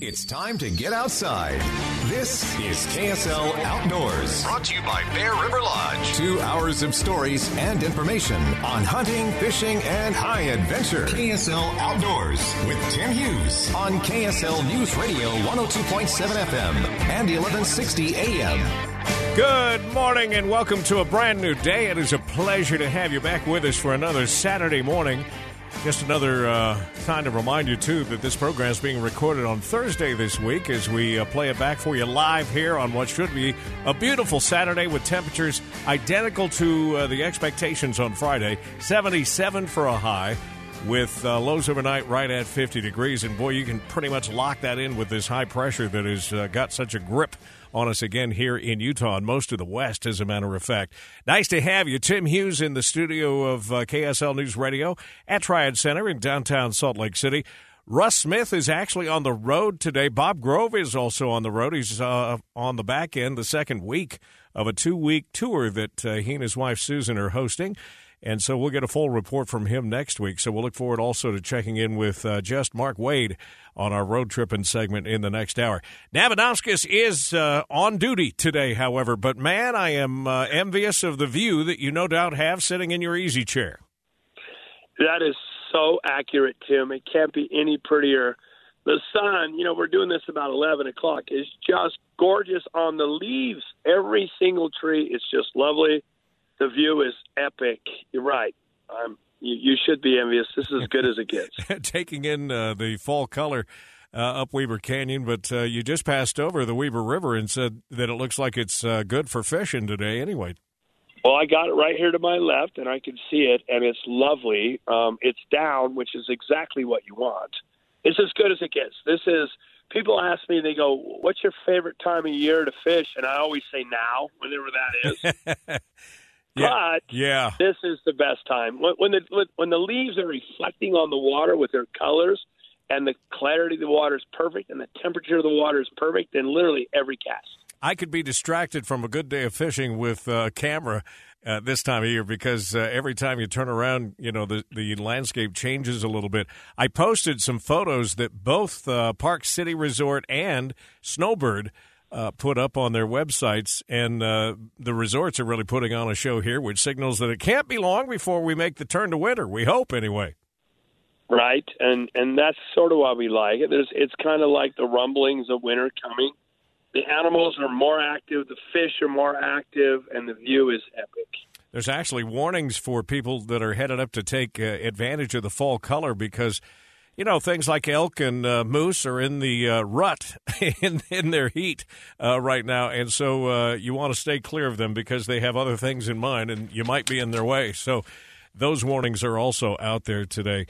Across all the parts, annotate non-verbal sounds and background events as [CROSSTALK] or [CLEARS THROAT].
It's time to get outside. This is KSL Outdoors. Brought to you by Bear River Lodge. Two hours of stories and information on hunting, fishing, and high adventure. KSL Outdoors with Tim Hughes on KSL News Radio 102.7 FM and 1160 AM. Good morning and welcome to a brand new day. It is a pleasure to have you back with us for another Saturday morning. Just another uh, time to remind you, too, that this program is being recorded on Thursday this week as we uh, play it back for you live here on what should be a beautiful Saturday with temperatures identical to uh, the expectations on Friday 77 for a high. With uh, lows overnight right at 50 degrees. And boy, you can pretty much lock that in with this high pressure that has uh, got such a grip on us again here in Utah and most of the West, as a matter of fact. Nice to have you. Tim Hughes in the studio of uh, KSL News Radio at Triad Center in downtown Salt Lake City. Russ Smith is actually on the road today. Bob Grove is also on the road. He's uh, on the back end, the second week of a two week tour that uh, he and his wife Susan are hosting. And so we'll get a full report from him next week. So we'll look forward also to checking in with uh, just Mark Wade on our road tripping segment in the next hour. Navadowskis is uh, on duty today, however, but man, I am uh, envious of the view that you no doubt have sitting in your easy chair. That is so accurate, Tim. It can't be any prettier. The sun, you know, we're doing this about 11 o'clock, is just gorgeous on the leaves. Every single tree is just lovely the view is epic. You're right. Um, you, you, should be envious. This is as good as it gets. [LAUGHS] Taking in uh, the fall color uh, up Weber Canyon, but uh, you just passed over the Weber River and said that it looks like it's uh, good for fishing today. Anyway. Well, I got it right here to my left, and I can see it, and it's lovely. Um, it's down, which is exactly what you want. It's as good as it gets. This is. People ask me, they go, "What's your favorite time of year to fish?" And I always say now, whenever that is. [LAUGHS] Yeah. But yeah. this is the best time when, when the when the leaves are reflecting on the water with their colors, and the clarity of the water is perfect, and the temperature of the water is perfect, and literally every cast. I could be distracted from a good day of fishing with a camera uh, this time of year because uh, every time you turn around, you know, the, the landscape changes a little bit. I posted some photos that both uh, Park City Resort and Snowbird uh, put up on their websites, and uh, the resorts are really putting on a show here, which signals that it can't be long before we make the turn to winter. We hope, anyway. Right, and and that's sort of why we like it. There's, it's kind of like the rumblings of winter coming. The animals are more active, the fish are more active, and the view is epic. There's actually warnings for people that are headed up to take uh, advantage of the fall color because you know, things like elk and uh, moose are in the uh, rut [LAUGHS] in, in their heat uh, right now. And so uh, you want to stay clear of them because they have other things in mind and you might be in their way. So those warnings are also out there today.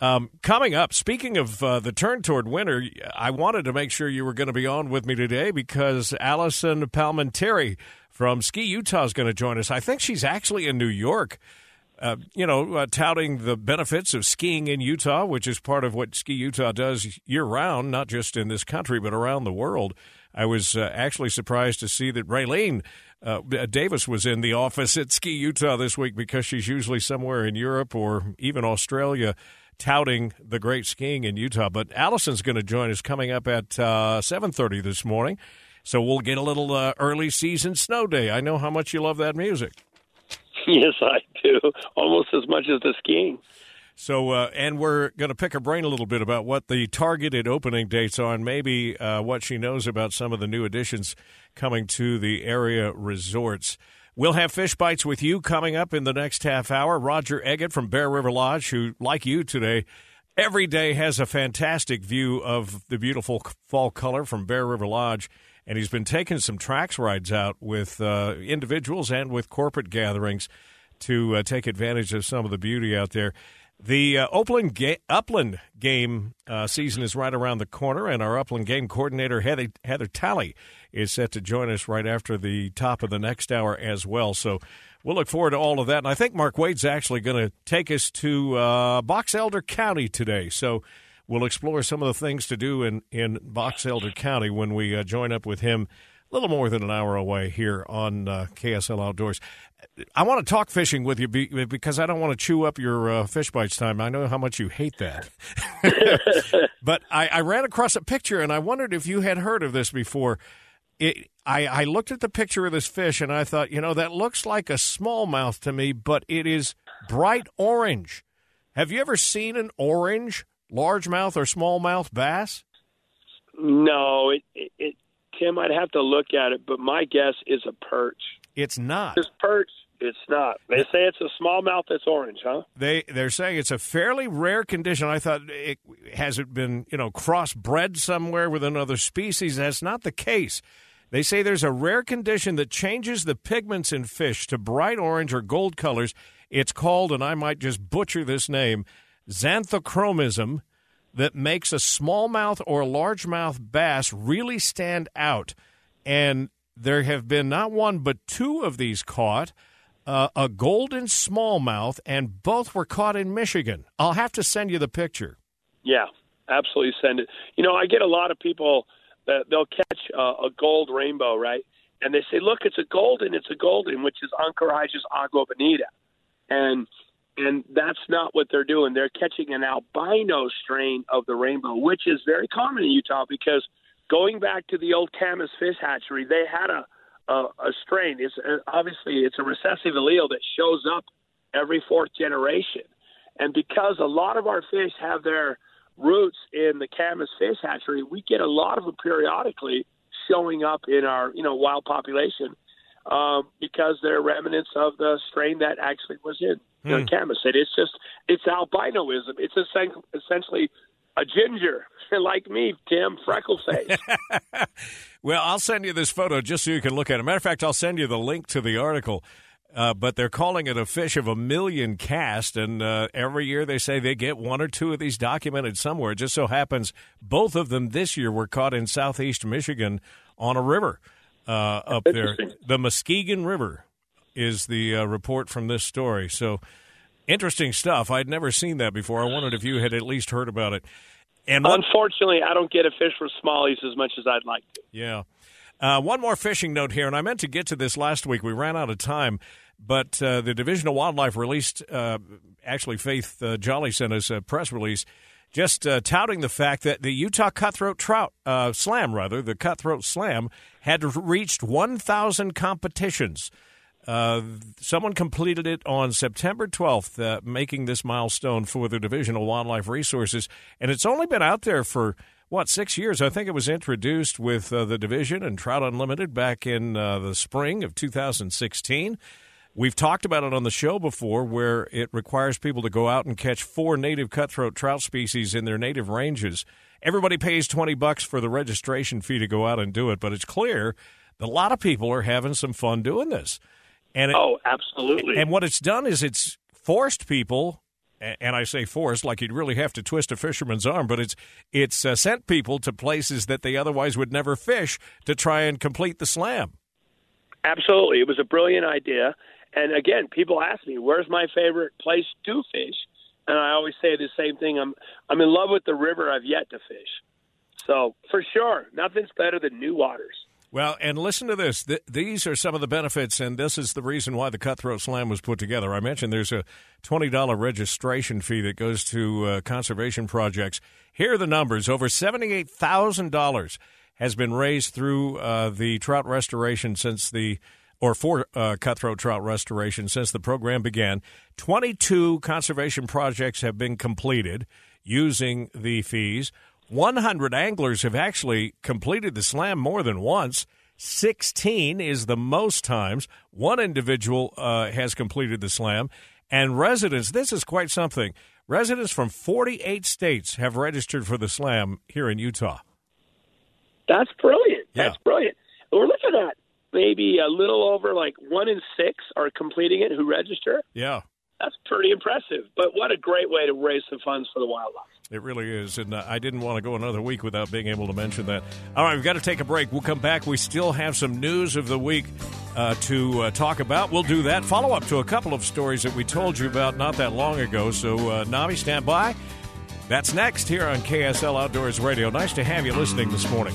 Um, coming up, speaking of uh, the turn toward winter, I wanted to make sure you were going to be on with me today because Allison Palminteri from Ski Utah is going to join us. I think she's actually in New York uh, you know, uh, touting the benefits of skiing in Utah, which is part of what Ski Utah does year round, not just in this country, but around the world. I was uh, actually surprised to see that Raylene uh, Davis was in the office at Ski Utah this week because she's usually somewhere in Europe or even Australia touting the great skiing in Utah. But Allison's going to join us coming up at 7.30 this morning. So we'll get a little early season snow day. I know how much you love that music. [LAUGHS] yes, I do. Almost as much as the skiing. So, uh, and we're going to pick her brain a little bit about what the targeted opening dates are and maybe uh, what she knows about some of the new additions coming to the area resorts. We'll have fish bites with you coming up in the next half hour. Roger Eggett from Bear River Lodge, who, like you today, every day has a fantastic view of the beautiful fall color from Bear River Lodge. And he's been taking some tracks rides out with uh, individuals and with corporate gatherings to uh, take advantage of some of the beauty out there. The uh, Upland, ga- Upland game uh, season is right around the corner, and our Upland game coordinator, Heather, Heather Talley, is set to join us right after the top of the next hour as well. So we'll look forward to all of that. And I think Mark Wade's actually going to take us to uh, Box Elder County today. So we'll explore some of the things to do in, in Box Elder County when we uh, join up with him a little more than an hour away here on uh, KSL Outdoors. I want to talk fishing with you because I don't want to chew up your uh, fish bites time. I know how much you hate that. [LAUGHS] but I, I, ran across a picture and I wondered if you had heard of this before. It, I, I looked at the picture of this fish and I thought, you know, that looks like a smallmouth to me, but it is bright orange. Have you ever seen an orange largemouth or smallmouth bass? No, it, it, it Tim, I'd have to look at it, but my guess is a perch. It's not. It's perch. It's not. They say it's a smallmouth that's orange, huh? They they're saying it's a fairly rare condition. I thought it has it been you know crossbred somewhere with another species. That's not the case. They say there's a rare condition that changes the pigments in fish to bright orange or gold colors. It's called, and I might just butcher this name, xanthochromism that makes a smallmouth or largemouth bass really stand out. And there have been not one but two of these caught. Uh, a golden smallmouth, and both were caught in Michigan. I'll have to send you the picture. Yeah, absolutely send it. You know, I get a lot of people that they'll catch uh, a gold rainbow, right? And they say, "Look, it's a golden, it's a golden," which is Oncorhynchus aguabonita, and and that's not what they're doing. They're catching an albino strain of the rainbow, which is very common in Utah because going back to the old Kamas fish hatchery, they had a a, a strain. It's uh, obviously it's a recessive allele that shows up every fourth generation, and because a lot of our fish have their roots in the Kamas fish hatchery, we get a lot of them periodically showing up in our you know wild population um, because they're remnants of the strain that actually was in you know, hmm. Kamas. It is just it's albinoism. It's essentially a ginger [LAUGHS] like me, Tim, freckle face. [LAUGHS] well, I'll send you this photo just so you can look at it. Matter of fact, I'll send you the link to the article. Uh, but they're calling it a fish of a million cast, and uh, every year they say they get one or two of these documented somewhere. It just so happens both of them this year were caught in southeast Michigan on a river uh, up there. The Muskegon River is the uh, report from this story. So interesting stuff. I'd never seen that before. I wondered if you had at least heard about it. And one, unfortunately, I don't get a fish for smallies as much as I'd like to. Yeah. Uh, one more fishing note here, and I meant to get to this last week. We ran out of time, but uh, the Division of Wildlife released, uh, actually, Faith uh, Jolley sent us a press release just uh, touting the fact that the Utah Cutthroat Trout uh, Slam, rather, the Cutthroat Slam, had reached 1,000 competitions. Uh, someone completed it on September 12th, uh, making this milestone for the Division of Wildlife Resources. And it's only been out there for, what, six years? I think it was introduced with uh, the division and Trout Unlimited back in uh, the spring of 2016. We've talked about it on the show before where it requires people to go out and catch four native cutthroat trout species in their native ranges. Everybody pays 20 bucks for the registration fee to go out and do it, but it's clear that a lot of people are having some fun doing this. And it, oh, absolutely. And what it's done is it's forced people and I say forced like you'd really have to twist a fisherman's arm, but it's it's uh, sent people to places that they otherwise would never fish to try and complete the slam. Absolutely, it was a brilliant idea, and again, people ask me, "Where's my favorite place to fish?" And I always say the same thing. I'm I'm in love with the river I've yet to fish. So for sure, nothing's better than new waters. Well, and listen to this. Th- these are some of the benefits, and this is the reason why the Cutthroat Slam was put together. I mentioned there's a $20 registration fee that goes to uh, conservation projects. Here are the numbers over $78,000 has been raised through uh, the trout restoration since the or for uh, cutthroat trout restoration since the program began. 22 conservation projects have been completed using the fees. 100 anglers have actually completed the slam more than once. 16 is the most times one individual uh, has completed the slam. And residents, this is quite something. Residents from 48 states have registered for the slam here in Utah. That's brilliant. Yeah. That's brilliant. We're looking at maybe a little over like one in six are completing it who register. Yeah. That's pretty impressive. But what a great way to raise some funds for the wildlife. It really is. And uh, I didn't want to go another week without being able to mention that. All right, we've got to take a break. We'll come back. We still have some news of the week uh, to uh, talk about. We'll do that. Follow up to a couple of stories that we told you about not that long ago. So, uh, Navi, stand by. That's next here on KSL Outdoors Radio. Nice to have you listening this morning.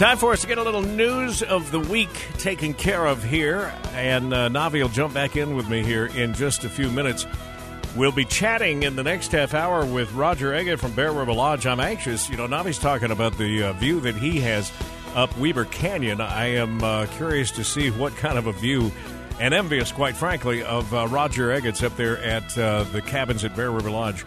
Time for us to get a little news of the week taken care of here. And uh, Navi will jump back in with me here in just a few minutes. We'll be chatting in the next half hour with Roger Eggett from Bear River Lodge. I'm anxious. You know, Navi's talking about the uh, view that he has up Weber Canyon. I am uh, curious to see what kind of a view, and envious, quite frankly, of uh, Roger Eggett's up there at uh, the cabins at Bear River Lodge.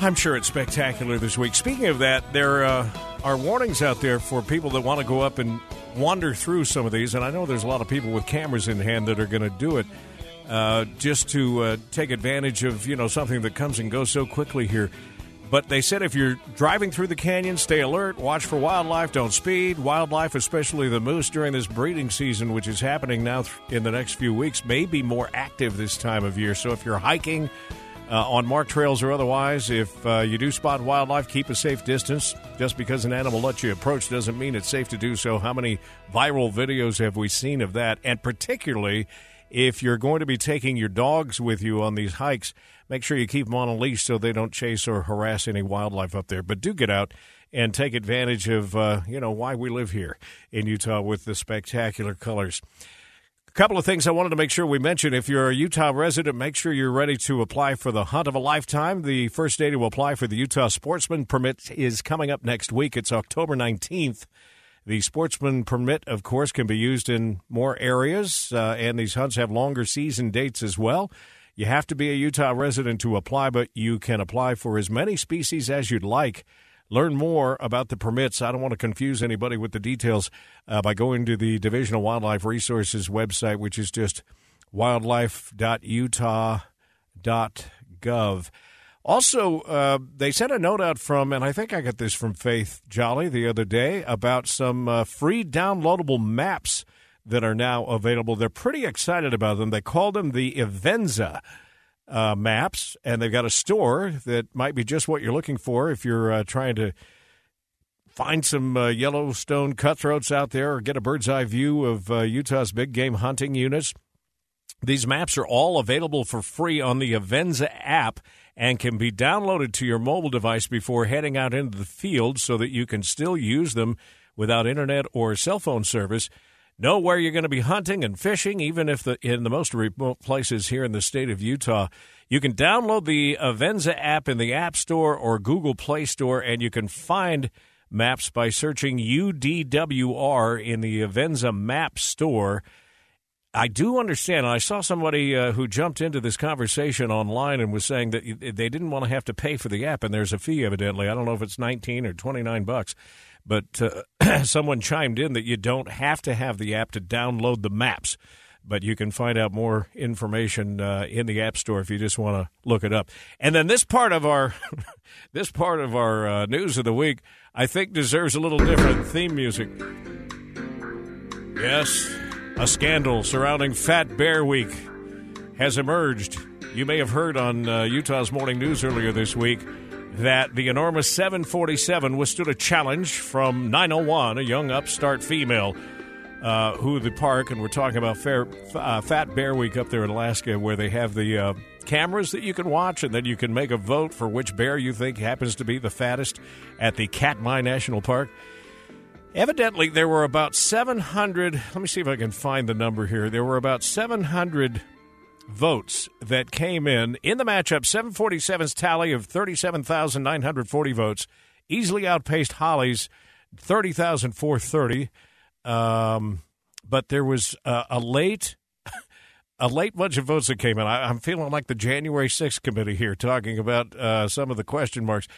I'm sure it's spectacular this week. Speaking of that, there uh, are warnings out there for people that want to go up and wander through some of these. And I know there's a lot of people with cameras in hand that are going to do it uh, just to uh, take advantage of you know something that comes and goes so quickly here. But they said if you're driving through the canyon, stay alert, watch for wildlife, don't speed. Wildlife, especially the moose during this breeding season, which is happening now in the next few weeks, may be more active this time of year. So if you're hiking, uh, on marked trails or otherwise. If uh, you do spot wildlife, keep a safe distance. Just because an animal lets you approach doesn't mean it's safe to do so. How many viral videos have we seen of that? And particularly, if you're going to be taking your dogs with you on these hikes, make sure you keep them on a leash so they don't chase or harass any wildlife up there. But do get out and take advantage of, uh, you know, why we live here in Utah with the spectacular colors. A couple of things I wanted to make sure we mention. If you're a Utah resident, make sure you're ready to apply for the hunt of a lifetime. The first day to apply for the Utah Sportsman Permit is coming up next week. It's October 19th. The sportsman permit, of course, can be used in more areas, uh, and these hunts have longer season dates as well. You have to be a Utah resident to apply, but you can apply for as many species as you'd like. Learn more about the permits. I don't want to confuse anybody with the details uh, by going to the Division of Wildlife Resources website, which is just wildlife.utah.gov. Also, uh, they sent a note out from, and I think I got this from Faith Jolley the other day, about some uh, free downloadable maps that are now available. They're pretty excited about them. They call them the Avenza uh, maps, and they've got a store that might be just what you're looking for if you're uh, trying to find some uh, Yellowstone cutthroats out there or get a bird's eye view of uh, Utah's big game hunting units. These maps are all available for free on the Avenza app and can be downloaded to your mobile device before heading out into the field so that you can still use them without internet or cell phone service. Know where you're going to be hunting and fishing, even if the in the most remote places here in the state of Utah. You can download the Avenza app in the App Store or Google Play Store, and you can find maps by searching UDWR in the Avenza Map Store. I do understand. I saw somebody uh, who jumped into this conversation online and was saying that they didn't want to have to pay for the app, and there's a fee, evidently. I don't know if it's 19 or 29 bucks, but uh, [CLEARS THROAT] someone chimed in that you don't have to have the app to download the maps, but you can find out more information uh, in the App Store if you just want to look it up. And then this part of our [LAUGHS] this part of our uh, news of the week, I think, deserves a little different theme music. Yes, a scandal surrounding Fat Bear Week has emerged. You may have heard on uh, Utah's morning news earlier this week that the enormous 747 withstood a challenge from 901, a young upstart female uh, who the park, and we're talking about Fair, uh, Fat Bear Week up there in Alaska, where they have the uh, cameras that you can watch, and then you can make a vote for which bear you think happens to be the fattest at the Katmai National Park. Evidently, there were about 700. Let me see if I can find the number here. There were about 700 votes that came in in the matchup. 747's tally of 37,940 votes easily outpaced Holly's 30,430. Um, but there was a late [LAUGHS] a late bunch of votes that came in. I, am feeling like the January 6th committee here, talking about uh, some of the question marks.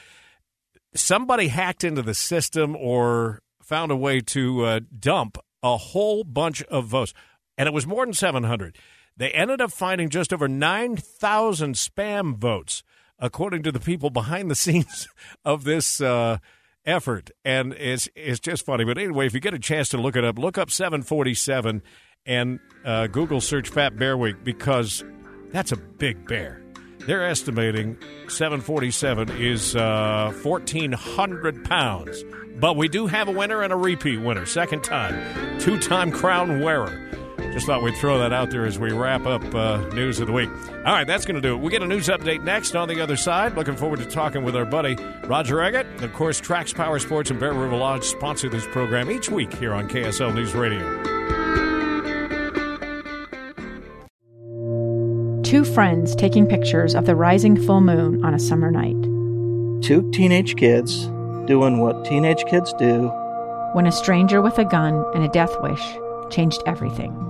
Somebody hacked into the system or found a way to uh, dump a whole bunch of votes, and it was more than 700. They ended up finding just over 9,000 spam votes, according to the people behind the [LAUGHS] scenes of this uh, effort. And it's, it's just funny. But anyway, if you get a chance to look it up, look up 747 and uh, Google search Fat Bear Week because that's a big bear. They're estimating 747 is uh, 1,400 pounds. But we do have a winner and a repeat winner, second time, two time crown wearer. Just thought we'd throw that out there as we wrap up uh, news of the week. All right, that's going to do it. We'll get a news update next on the other side. Looking forward to talking with our buddy Roger Eggett. Of course, Tracks Power Sports and Bear River Lodge sponsor this program each week here on KSL News Radio. Two friends taking pictures of the rising full moon on a summer night. Two teenage kids doing what teenage kids do. When a stranger with a gun and a death wish changed everything.